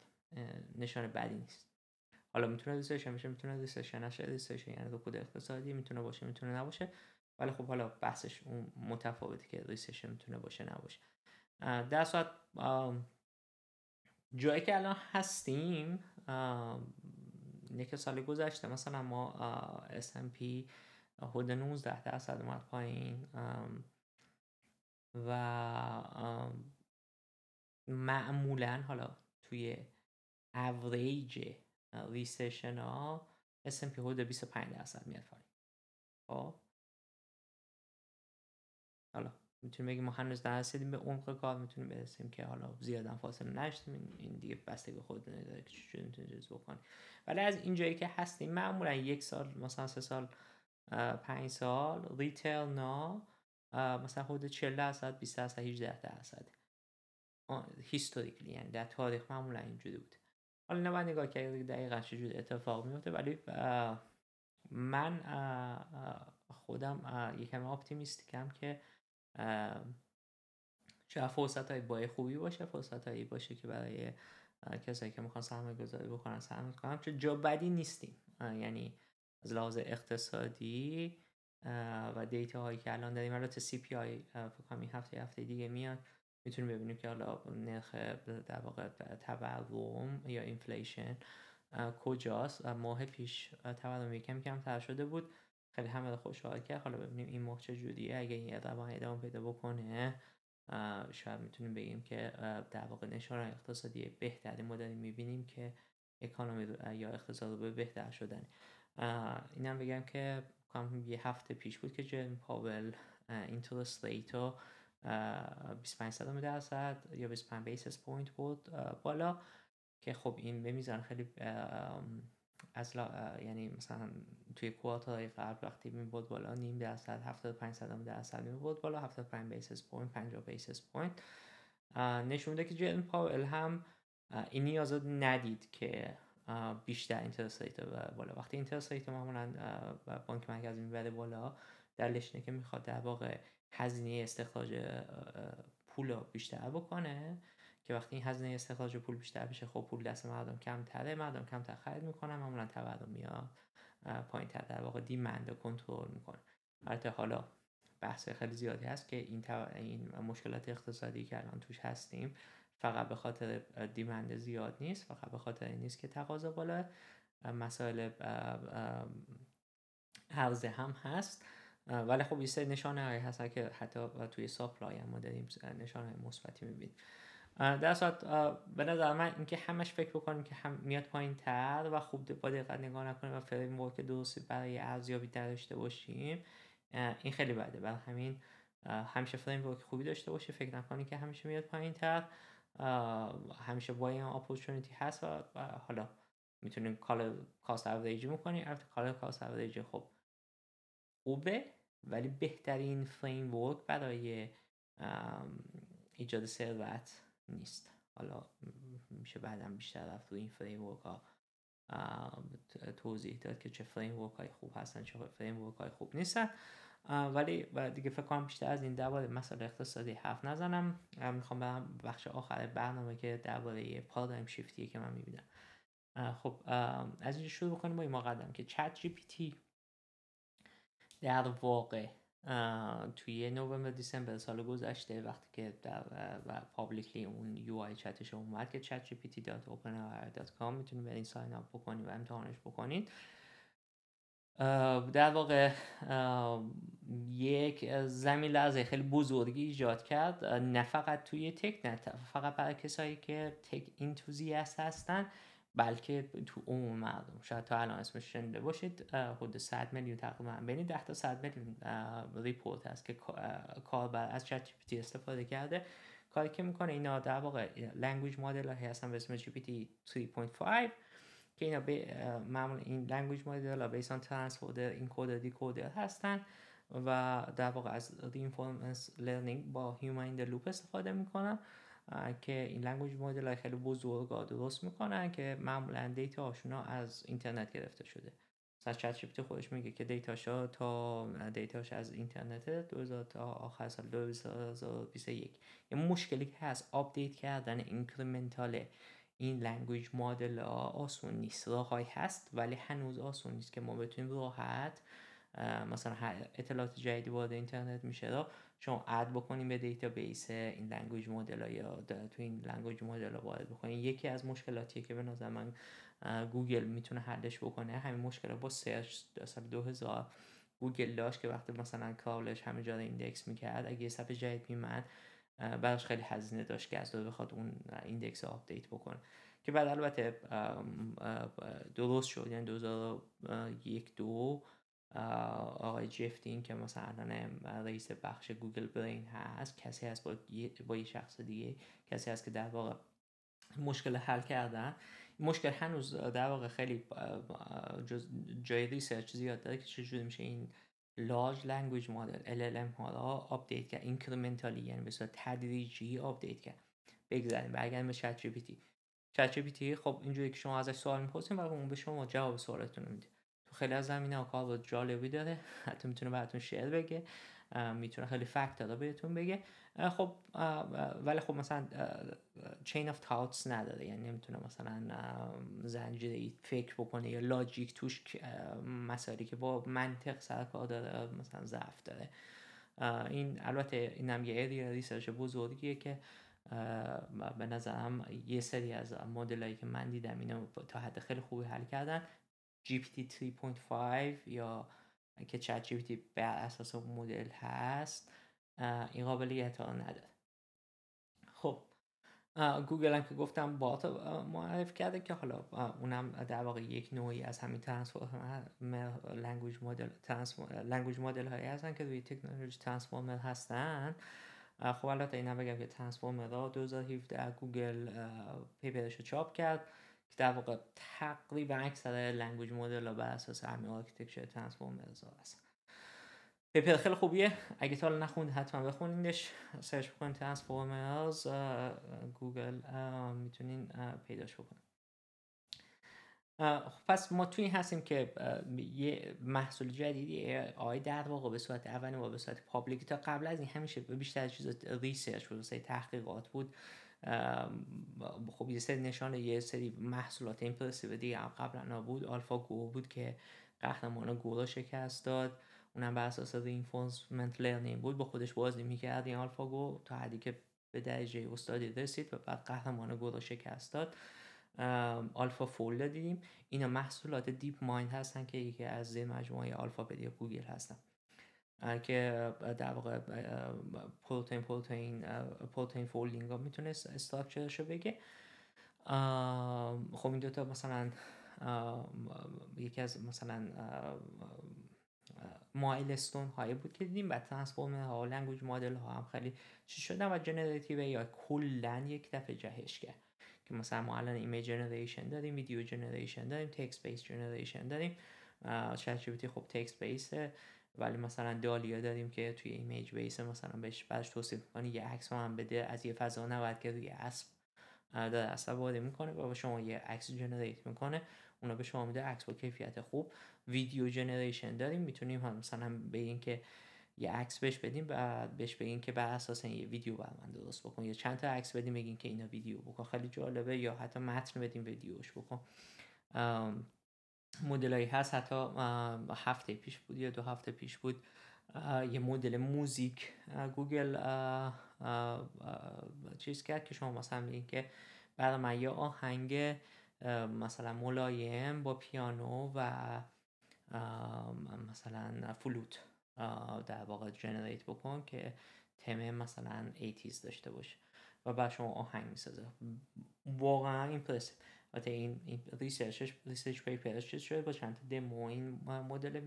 نشان بدی نیست. حالا می‌تونه recession بشه می‌تونه recession نشه recession یعنی رکود اقتصادی می‌تونه باشه می‌تونه نباشه. ولی خب حالا بحثش اون متفاوته که recession می‌تونه باشه نباشه. در صورت جایی که الان هستیم یک سال گذشته مثلا ما S&P حدود 19 درصد اومد پایین. و معمولا حالا توی اوریج ریسشن ها S&P حدود 25 درصد میاد پایین. خب؟ حالا می‌تونیم بگیم ما هنوز نرسیدیم به عمق کار می‌تونیم برسیم که حالا زیادم فاصله نشدیم این دیگه بستگی خود داره که چجوری می‌تونید بکنید ولی از اینجایی که هستیم معمولا یک سال مثلا سه سال پنج سال ریتیل نا مثلا حدود 40 درصد 20 درصد 18 درصد هیستوریکلی یعنی در تاریخ معمولا اینجوری بود. حالا نه نگاه کرد دقیقا چجوری اتفاق میفته ولی من خودم یکم اپتیمیستیکم که شاید فرصت های بای خوبی باشه فرصت هایی باشه که برای کسایی که می‌خوان سرمایه گذاری بکنن سرمایه کنن. چون جا بدی نیستیم. یعنی از لحاظ اقتصادی و data هایی که الان داریم البته CPI فکر این هفته هفته دیگه میاد. می‌تونیم ببینیم که حالا نرخ در واقع تورم یا inflation کجاست ماه پیش تورم یکم کمتر شده بود. خیلی همه خوشحال کرد. حالا ببینیم این ماه چجوریه اگه این روند ادامه پیدا بکنه شاید می‌تونیم بگیم که در واقع نشان اقتصادی بهتری ما داریم می‌بینیم که economy یا اقتصاد رو به بهتر شدن. اینم بگم که یه هفته پیش بود که جروم پاول interest rate و 25 درصد یا 25 basis point برد بالا که خب این به میزان خیلی از یعنی مثلا توی quarter های قبل وقتی می‌برد بالا نیم درصد 75 صدم درصد می‌برد بالا 75 basis point 50 basis point نشون میده که جروم پاول هم این نیاز ندید که بیشتر interest rate بالا. وقتی interest rate معمولا بانک مرکزی می‌بره بالا دلش اینه که می‌خواد در واقع هزینه استخراج پول بیشتر بکنه که وقتی این هزینه استخراج پول بیشتر بشه خب پول دست مردم کمتره مردم کمتر خرید می‌کنن معمولا تورم میاد پایین تر در واقع demand کنترل می‌کنه. البته حالا بحث خیلی زیادی هست که این, این مشکلات اقتصادی که الان توش هستیم فقط به خاطر دیمند زیاد نیست فقط به خاطر این نیست که تقاضا بالا مسائل عرضه هم هست. ولی خب یه سری نشانه هایی هست که حتی توی ساپلای ما داریم نشانه مثبتی می‌بینیم. در صورت به نظر من اینکه همش فکر بکنیم که هم میاد پایین تر و خوب با دقت نگاه نکنیم و فریم ورک درستی برای ارزیابی داشته باشیم این خیلی بده. برای همین همیشه framework خوبی داشته باشه فکر نکنی که همیشه میاد پایین تر همیشه با این opportunity هست و حالا می‌تونیم کال cost averaging می‌کنیم. البته کال cost averaging خب خوبه. ولی بهترین framework برای ایجاد ثروت نیست. حالا میشه بعدم بیشتر رفت رو این فریم ها. توضیح داد که چه فریم های خوب هستن چه فریم های خوب نیستن. ولی دیگه فکر کنم بیشتر از این درباره مسئله اقتصادی حرف نزنم. می‌خوام برم بخش آخر برنامه که درباره paradigm shift یه که من می‌بینم. خب از اینجا شروع بکنیم با این مقدمه که ChatGPT در واقع توی November December سال گذشته وقتی که در و publicly اون UI chat ش اومد که chatgpt.openai.com می‌تونید برین sign up بکنید و امتحانش بکنید در واقع یک زمین لرزه خیلی بزرگی ایجاد کرد. نه فقط توی tech نه فقط برای کسایی که tech enthusiast هستن. بلکه تو عموم مردم. شاید تا الان اسمش شنیده باشید حدود 100 میلیون تقریبا بین 10 تا 100 میلیون report هست که کاربر از ChatG استفاده کرده. کاری که می‌کنه اینا در واقع language model هایی هستن به اسم GPT 3.5 که اینا به معمول این language model ها based on transformer encoder decoder هستن و در واقع از reinforcement learning با human در loop استفاده می‌کنن. که این language model خیلی بزرگ درست می‌کنن که معمولا data هاشون از اینترنت گرفته شده. مثلا چت خودش میگه که data شا تا data ش از اینترنت 2000 تا آخر سال 2021 یه مشکلی که هست update کردن incremental این language model آسون نیست. راههایی هست ولی هنوز آسون نیست که ما بتونیم راحت مثلا اطلاعات جدیدی وارد اینترنت میشه. رو شما add بکنیم به database این language model یا تو این language model وارد بکنیم. یکی از مشکلاتیه که به نظر من گوگل می‌تونه حلش بکنه. همین مشکل با search سال 2000 گوگل داشت که وقتی مثلا crawler ش همه جا index می‌کرد اگه یه صفحه جدید میومد براش خیلی هزینه داشت که از بخواد اون index رو update بکنه. که بعد البته درست شد. یعنی 2001 دو آقای جف دین که مثلا الان رئیس بخش Google Brain هست کسی هست با با یه شخص دیگه کسی هست که در واقع مشکل حل کردن. مشکل هنوز در واقع خیلی جای research زیاد داره که چجوری میشه این large language model LLM ها را update کرد incrementally یعنی به صورت تدریجی update کرد. بگذاریم برگردیم به چت جی پی تی چت جی پی تی خب اینجوری که شما ازش سوال می‌پرسین و اون به شما جواب سوالتون رو میده. خیلی از زمینه کار جالبی داره. حتی می‌تونه براتون شعر بگه. می‌تونه خیلی fact داره بهتون بگه. خب ولی خب مثلا chain of thoughts نداره. یعنی نمی‌تونه مثلا زنجیره فکر بکنه یا logic توش مسائلی که با منطق سر کار داره مثلا ضعف داره. این البته اینم یه area research بزرگیه که به نظرم یه سری از مدل که من دیدم اینو تا حد خیلی خوبی حل کردن. GPT 3.5 یا که ChatGPT بر اساس مدل هست این قابلیت ها نداره. خب گوگل هم که گفتم Bard معرفی کرده که حالا اونم در واقع یک نوعی از همین transformer language model language model هایی هستن که روی تکنولوژی transformer هستن. خب البته اینا بگم که transformer ها 2017 گوگل paper ش چاپ کرد. که در واقع تقریبا اکثر language model بر اساس همین architecture transformers هست. paper خیلی خوبیه. اگه تا نخوند حتما بخونیدش. search بکنید transformers گوگل می‌تونین پیداش بکنید. خب پس ما توی هستیم که یه محصول جدیدی AI در واقع به صورت اولی و به صورت public تا قبل از این همیشه بیشتر از چیز research بود تحقیقات بود. خب یه سری نشان یه سری محصولات impressive دیگه قبلا بود. آلفا گو بود که قهرمان گو رو شکست داد. اونم بر اساس reinforcement learning بود. با خودش بازی می‌کرد این آلفا گو تا حدی که به درجه استادی رسید و بعد قهرمان گو رو شکست داد. آلفا فولد دیدیم اینا محصولات دیپ مایند هستن که یکی از زیر مجموعه آلفابت گوگل هستن. که در واقع پروتئین پروتئین پروتئین folding ها می‌تونه structure ش رو بگه. خب این دوتا مثلا یکی از مثلا milestone هایی بود که دیدیم بعد transformer ها language model ها هم خیلی چی شدن و generative AI کلا یک دفعه جهش کرد که مثلا ما الان image generation داریم video generation داریم text based generation داریم. چت خب text base ه. ولی مثلا DALL-E داریم که توی image base مثلا بهش بعدش توصیف می‌کنی یه عکس هم بده از یه فضانوردی که روی اسب داره اسب وارد می‌کنه و به شما یه عکس جنریت می‌کنه اونا به شما میده عکس با کیفیت خوب. ویدیو جنریشن داریم می‌تونیم هم مثلا بگیم که یه عکس بهش بدیم و بهش بگیم که بر اساس یه ویدیو بر من درست بکن. یا چند تا عکس بدیم بگیم که اینا ویدیو بکن. خیلی جالبه. یا حتی متن بدیم ویدیوش بکن. مدلایی هست. حتی هفته پیش بود یا دو هفته پیش بود یه مدل موزیک گوگل چیز کرد که شما مثلا میگین که برای من یه آهنگ مثلا ملایم با پیانو و مثلا فلوت در واقع generate بکن که تمپو مثلا 80 داشته باشه و بعد شما آهنگ می‌سازه. واقعا impressive. البته این, این research ش research paper ش شده با چند تا دمو این مدل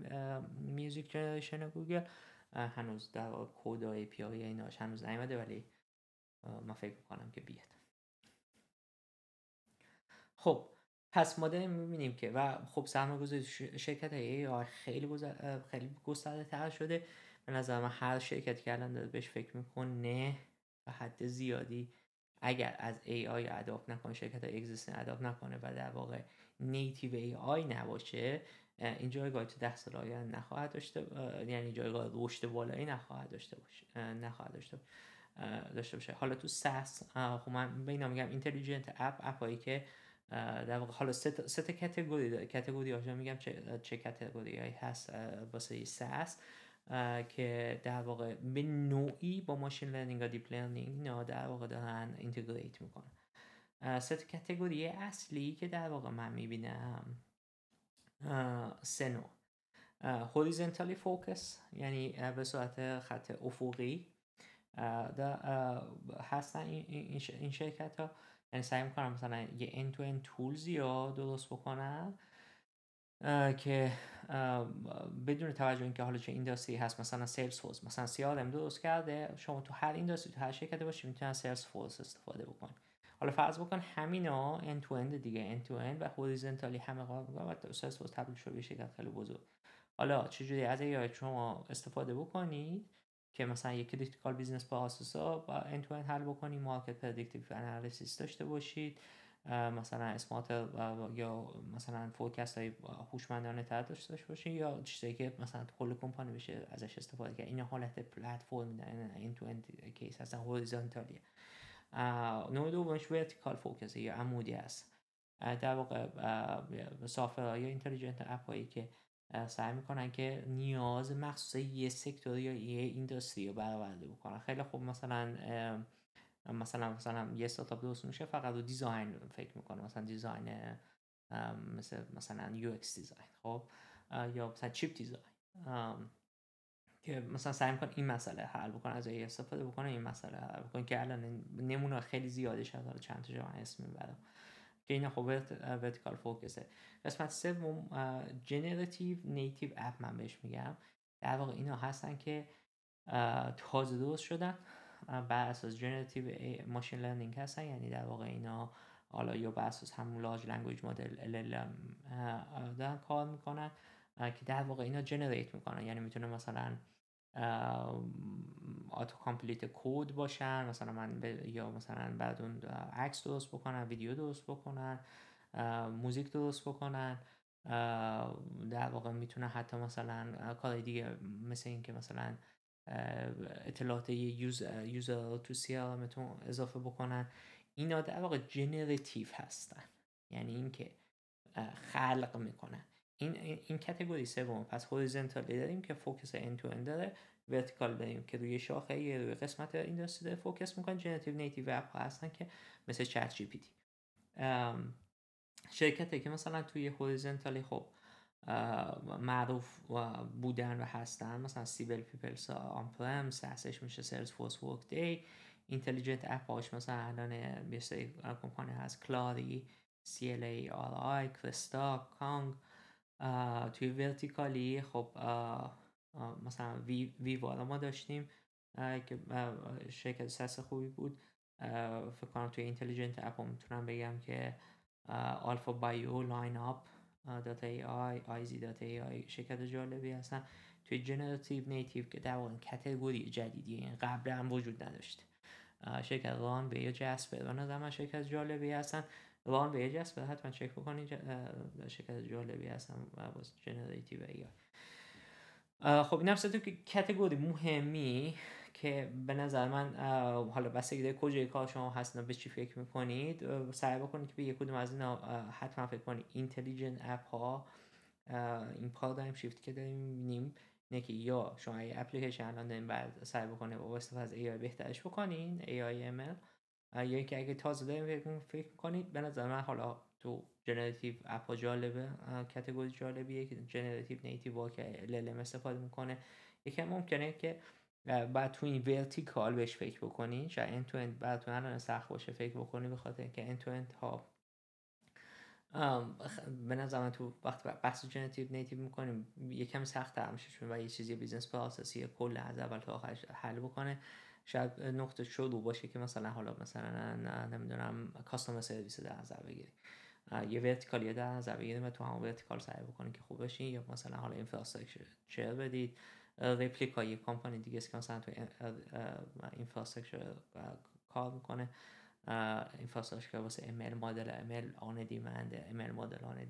music generation گوگل هنوز در کد API ایناش هنوز نیومده ولی ما فکر می‌کنم که بیاد. خب پس ما داریم می‌بینیم که و خب سرمایه شرکت AI خیلی خیلی گسترده تر شده. به نظر من هر شرکتی که الان داره بهش فکر می‌کنه به حد زیادی اگر از AI adapt نکنه شرکت existing adapt نکنه و در واقع native AI نباشه این جایگاه تو ده سال آینده نخواهد داشته یعنی جایگاه رشد بالایی نخواهد داشته باشه نخواهد داشته داشته باشه. حالا تو SaaS خب من به اینا میگم intelligent app app ایی که در واقع حالا سه تا category ها میگم چه چه category هست واسه SaaS. که در واقع به نوعی با machine learning و deep learning نه در واقع دارن integrate می‌کنن. سه category اصلی که در واقع من می‌بینم. سه نوع. horizontally focus یعنی به صورت خط افقی. هستن این, شرکت ها یعنی سعی می‌کنم مثلا یه end to end tools ی رو درست بکنن که بدون توجه اینکه حالا چه industry هست مثلا سیلز فورس مثلا CRM درست کرده شما تو هر industry تو هر شرکتی باشی می‌تونن سیلز فورس استفاده بکنی. حالا فرض بکن همینا end to end دیگه end to end و horizontally همه قابل و سیلز فورس تبدیل شده به شرکت خیلی بزرگ. حالا چجوری از AI شما استفاده بکنید که مثلا یک critical business ها با end to end حل بکنید market predictive analysis داشته باشید مثلا smart یا مثلا forecast های هوشمندانه تر داشته باشین یا چیزایی که مثلا کل کمپانی بشه ازش استفاده کرد. این حالت پلتفرم end to end case هستن horizontally ه نوع دومش vertical focus یا عمودی است. در واقع software یا intelligent app هایی که سعی می‌کنن که نیاز مخصوص یه sector یا یه industry رو برآورده بکنن. خیلی خوب مثلا مثلا مثلا یه استارتاپ درست میشه فقط رو design فکر می‌کنه. مثلا design مثل مثلا UX design خب؟ یا مثلا chip design. که مثلا سعی می‌کنه این مسئله حل بکنه از استفاده بکنه این مسئله حل بکنه که الان نمونه خیلی زیاده شده چند تا جا اسم می‌برم. که این خب vertical focus ه قسمت سوم generative native app من بهش میگم. در واقع اینا هستن که تازه درست شدن. بر اساس generative machine learning هستن. یعنی در واقع اینا حالا یا بر اساس همون large language model دارن کار می‌کنن که در واقع اینا generate می‌کنن. یعنی می‌تونه مثلا auto complete code باشن مثلا من یا مثلا بعد اون عکس درست بکنن ویدیو درست بکنن موزیک درست بکنن. در واقع می‌تونه حتی مثلا کار دیگه مثل اینکه مثلا اطلاعات user, user تو CRM تون اضافه بکنن. اینا در واقع generative هستن. یعنی اینکه خلق می‌کنن. این این category سوم. پس horizontal ی داریم که focus end to end داره. vertical داریم که روی شاخه یه روی قسمت industry داره focus می‌کنن generative native app هستن که مثل ChatGPT شرکتی که مثلا توی horizontal ی خب معروف بودن و هستن. مثلا Siebel PeopleSoft on-prem SaaS ش میشه Salesforce Workday intelligent app هاش مثلا الان یه کمپانی هست. Clari C L A R I Cresta Gong توی vertical ی خب مثلا وی, وی ما داشتیم. که شرکت SaaS خوبی بود. فکر کنم توی intelligent app می‌تونم بگم که Alpha Bio Lineup dot AI Viz dot AI شرکت جالبی هستن. توی generative native که در واقع category جدیدی این قبل هم وجود نداشت. شرکت Runway ه Jasper و نظر من شرکت جالبی هستن. Runway ه Jasper حتما چک بکنید شرکت جالبی هستن و باز generative AI. خب این هم تو category مهمی. که به نظر من حالا بستگی کجای کار شما هستن به چی فکر می‌کنید سعی بکنید که به یک کدوم از اینا حتما فکر کنید. intelligent app ها این paradigm shift که داریم می‌بینیم اینه که یا شما ای اپلیکیشن الان داریم بعد سعی بکنید با استفاده از AI بهترش بکنین AI ML یا اینکه اگه تازه داریم فکر می‌کنید به نظر من حالا تو generative app ها جالبه category جالبیه که generative native که LLM استفاده می‌کنه. یکم ممکنه که بعد تو این vertical بهش فکر بکنی. شاید end to end بعد تو الان سخت باشه فکر بکنی به خاطر اینکه end to end ها به نظر تو وقتی بحث generative native می‌کنیم یکم سخت تر میشه چون و یه چیزی business process ی کل از اول تا آخر حل بکنه. شاید نقطه شروع باشه که مثلا حالا مثلا نمی‌دونم customer service در نظر بگیری. یه vertical در نظر بگیریم و تو همون vertical سعی بکنید که خوب بشین یا مثلا حالا infrastructure بدید. Replicate یه کمپانی دیگه است که مثلا تو infrastructure کار می‌کنه. infrastructure واسه ML model ML on demand ه ML model on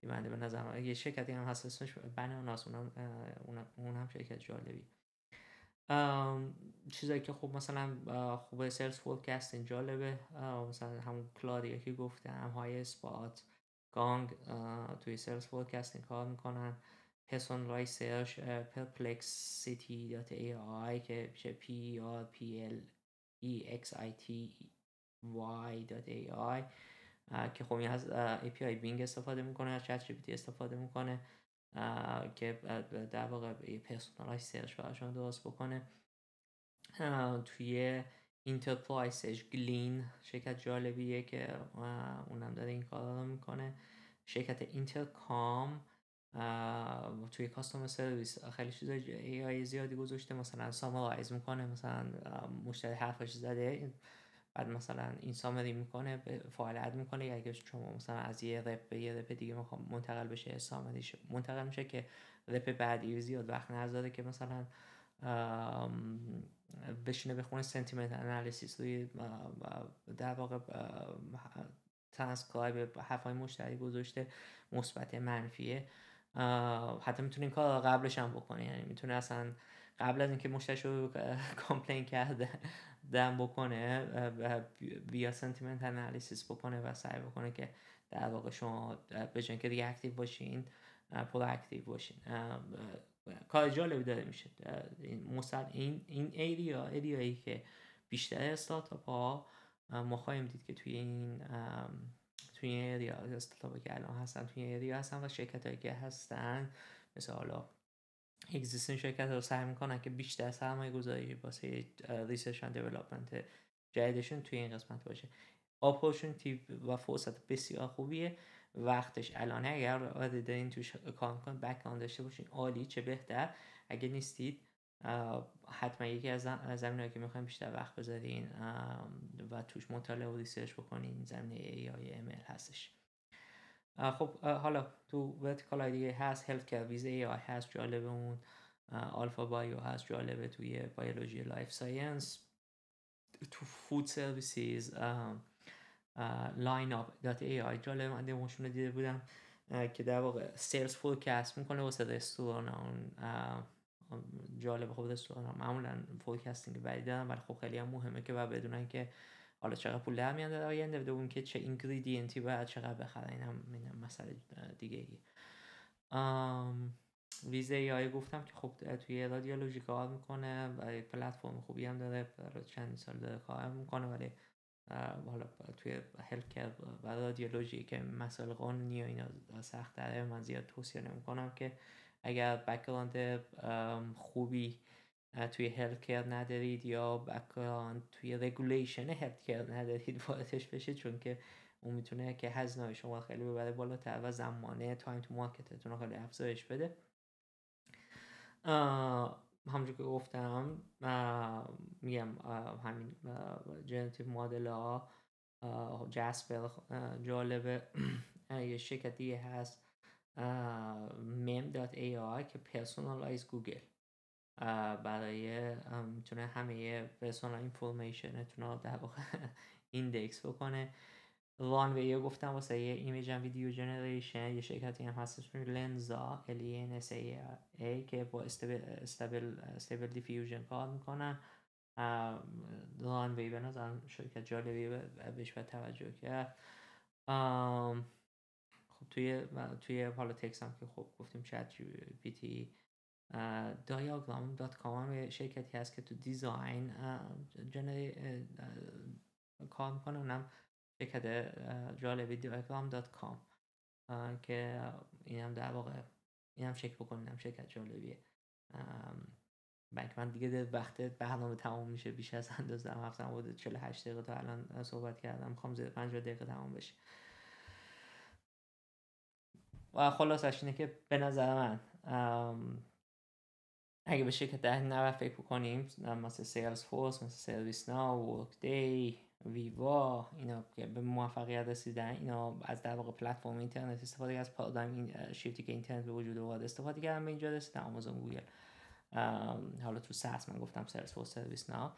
demand ه به نظر یه شرکتی هم هست اسمش Banana س اونم اون هم شرکت جالبی. چیزایی که خب مثلا خوب sales forecasting جالبه. مثلا همون Clari که گفتم Highspot Gong توی sales forecasting کار می‌کنن. Personalized search perplexity.ai که میشه p r p l e x i t y.ai که خب این از API Bing استفاده می‌کنه از ChatGPT استفاده می‌کنه که در واقع personalized search براشون درست بکنه. توی enterprise ش Glean شرکت جالبیه که اونم داره این کار رو می‌کنه. شرکت Intercom توی customer service خیلی چیزای AI زیادی گذاشته مثلا summarize می‌کنه مثلا مشتری حرفش زده بعد مثلا این summary می‌کنه file add می‌کنه اگه شما مثلا از یه rep به یه rep دیگه می‌خوام منتقل بشه summary ش منتقل میشه که rep بعدی زیاد وقت نذاره که مثلا بشینه بخونه sentiment analysis روی در واقع ترانسکرایب حرفای مشتری گذاشته مثبت منفیه. حتی می‌تونه این کار قبلش هم بکنه یعنی می‌تونه اصلا قبل از اینکه مشتری رو complain کرده دم بکنه بیا sentiment analysis بکنه و سعی بکنه که در واقع شما به که reactive باشین proactive باشین. کار جالبی داره میشه. این این این area area یی که بیشتر استارتاپ ها ما خواهیم دید که توی این توی استارتاپ که الان هستن توی این area هستن و شرکت هایی که هستن مثل حالا existing شرکت رو سعی می‌کنن که بیشتر سرمایه گذاری واسه research و development جدیدشون توی این قسمت باشه. opportunity و فرصت بسیار خوبیه. وقتش الان اگر آره دارین توش کار کن بکان داشته باشین عالی چه بهتر. اگه نیستید حتما یکی از زمین که می‌خوایم بیشتر وقت بذارین و توش مطالعه و research بکنین زمینه AI ML هستش. خب حالا تو vertical دیگه هست healthcare Viz dot AI هست جالبه اون. Alpha Bio هست جالبه توی biology life science تو food services Lineup dot AI جالب من دیموشون رو دیده بودم که در واقع sales forecast می‌کنه واسه رستوران. اون جالب. خب رستوران معمولا forecasting بدی دارن ولی خب خیلی هم مهمه که باید بدونن که حالا چقدر پول در میان در آینده و اون که چه ingredient ی باید چقدر بخرن. این هم, این هم مسئله دیگه ای Viz AI گفتم که خب توی رادیولوژی کار می‌کنه و پلتفرم خوبی هم داره چند سال داره کار می‌کنه ولی حالا توی healthcare و رادیولوژی که مسائل قانونی و اینا سخت داره من زیاد توصیه نمی کنم که اگر background خوبی توی healthcare ندارید یا background توی regulation healthcare ندارید واردش بشید چون که اون می‌تونه که هزینه شما خیلی ببره بالاتر و زمانه time to market تون رو خیلی افزایش بده. همونجور که گفتم میگم همین generative model ها Jasper جالبه. یه شرکت دیگه هست. mem.ai که personalized Google. برای می‌تونه همه personal information تون رو در واقع index بکنه. Runway گفتم واسه یه image هم video generation یه شرکتی هم هستش Lensa AI که با Stable Stable Diffusion کار می‌کنن. وان وی به نظرم شرکت جالبی بهش به توجه کرد. خب توی توی حالا تکس هم که خب گفتیم چت پی تی دایاگرام دات کام شرکتی هست که تو دیزاین جنری کار می‌کنه اونم شرکت جالبی کام که این هم در واقع این هم چک شرکت جالبیه. بنک من دیگه وقت برنامه تمام میشه بیش از اندازه هم هفتم بوده 48 دقیقه تا الان صحبت کردم. می‌خوام زیر 50 دقیقه تمام بشه. و خلاصش اینه که به نظر من اگه به شرکت دهه نود فکر کنیم مثل Salesforce مثل ServiceNow Workday Veeva اینا که به موفقیت رسیدن اینا از در واقع پلتفرم اینترنت استفاده از paradigm این شیفتی که اینترنت به وجود آورد استفاده کردن به اینجا رسیدن. آمازون گوگل. حالا تو ساس من گفتم سرس فور سرویس نا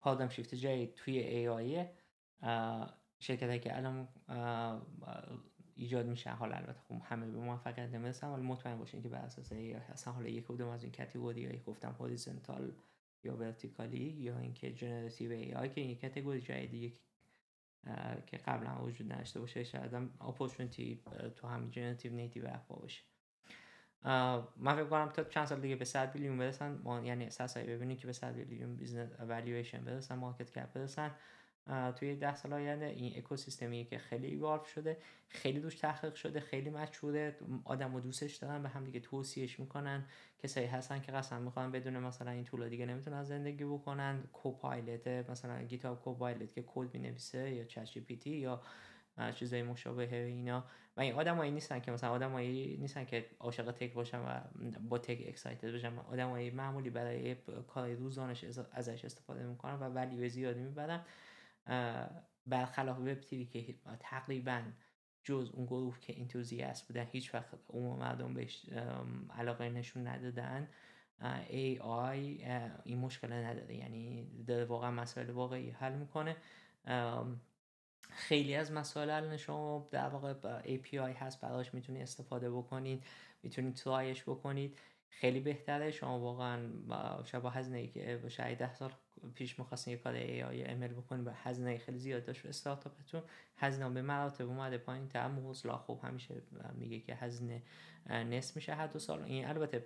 پارادایم شیفت جای توی ای آی شرکت که الان ایجاد میشه حالا البته خب همه به موفقیت نمی‌رسن ولی مطمئن باشین که بر اساس هستن حالا یک کدوم از این کاتگوری گفتم هوریزونتال یا ورتیکالی یا اینکه جنراتیو ای آی که این کاتگوری جدیدی که قبلا وجود نداشته باشه شاید هم اپورتونتی تو همین generative native app باشه. من فکر کنم تا چند سال دیگه به 100 billion برسن ما یعنی اساسا ببینید که به 100 billion business valuation برسن market cap برسن. توی ده سال آینده این اکوسیستمی که خیلی ایوالو شده خیلی دوش تحقیق شده خیلی مشهوره آدم و دوستش دارن به هم دیگه توصیهش می‌کنن. کسایی هستن که قسم می‌خورن بدون مثلا این tool ا دیگه نمی‌تونن زندگی بکنن. Copilot مثلا GitHub Copilot که کد می‌نویسه یا ChatGPT یا چیزای مشابه اینا. و این آدمایی نیستن که مثلا آدمایی نیستن که عاشق تک باشن و با تک اکسایتد باشن آدمایی معمولی برای کار روزانش ازش استفاده می‌کنن و ولی زیادی می‌برن. برخلاف وب تیوی که تقریبا جز اون گروه که انتوزیاست بودن هیچ وقت عموم مردم بهش علاقه نشون ندادن. ای آی این مشکل نداره. یعنی داره واقعا مسائل واقعی حل می‌کنه. خیلی از مسائل شما در واقع API هست براش می‌تونید استفاده بکنید می‌تونید ترایش بکنید. خیلی بهتره. شما واقعا شاید با هزینه که شاید ده سال پیش می‌خواستین یه کار ای آی امل بکنید با هزینه خیلی زیاد داشت استارتاپتون. هزینه به مراتب اومده پایین تر موزلا خب همیشه میگه که هزینه نصف میشه هر دو سال. این البته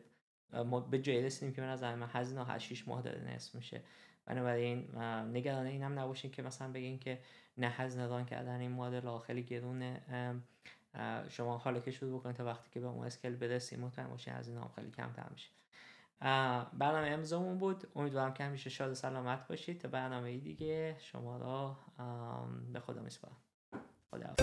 ما به جای رسیدیم که به نظر من هزینه 8 6 ماه داره نصف میشه. بنابراین نگران این هم نباشین که مثلا بگین که نه هزینه ران کردن این مدل خیلی گرونه. شما حالا که شروع بکنید تا وقتی که به اون اسکل برسیم مطمئن باشین از این هم خیلی کمتر میشه. برنامه امضامون بود. امیدوارم که همیشه شاد و سلامت باشید. تا برنامه دیگه شما را به خدا میسپارم. خدا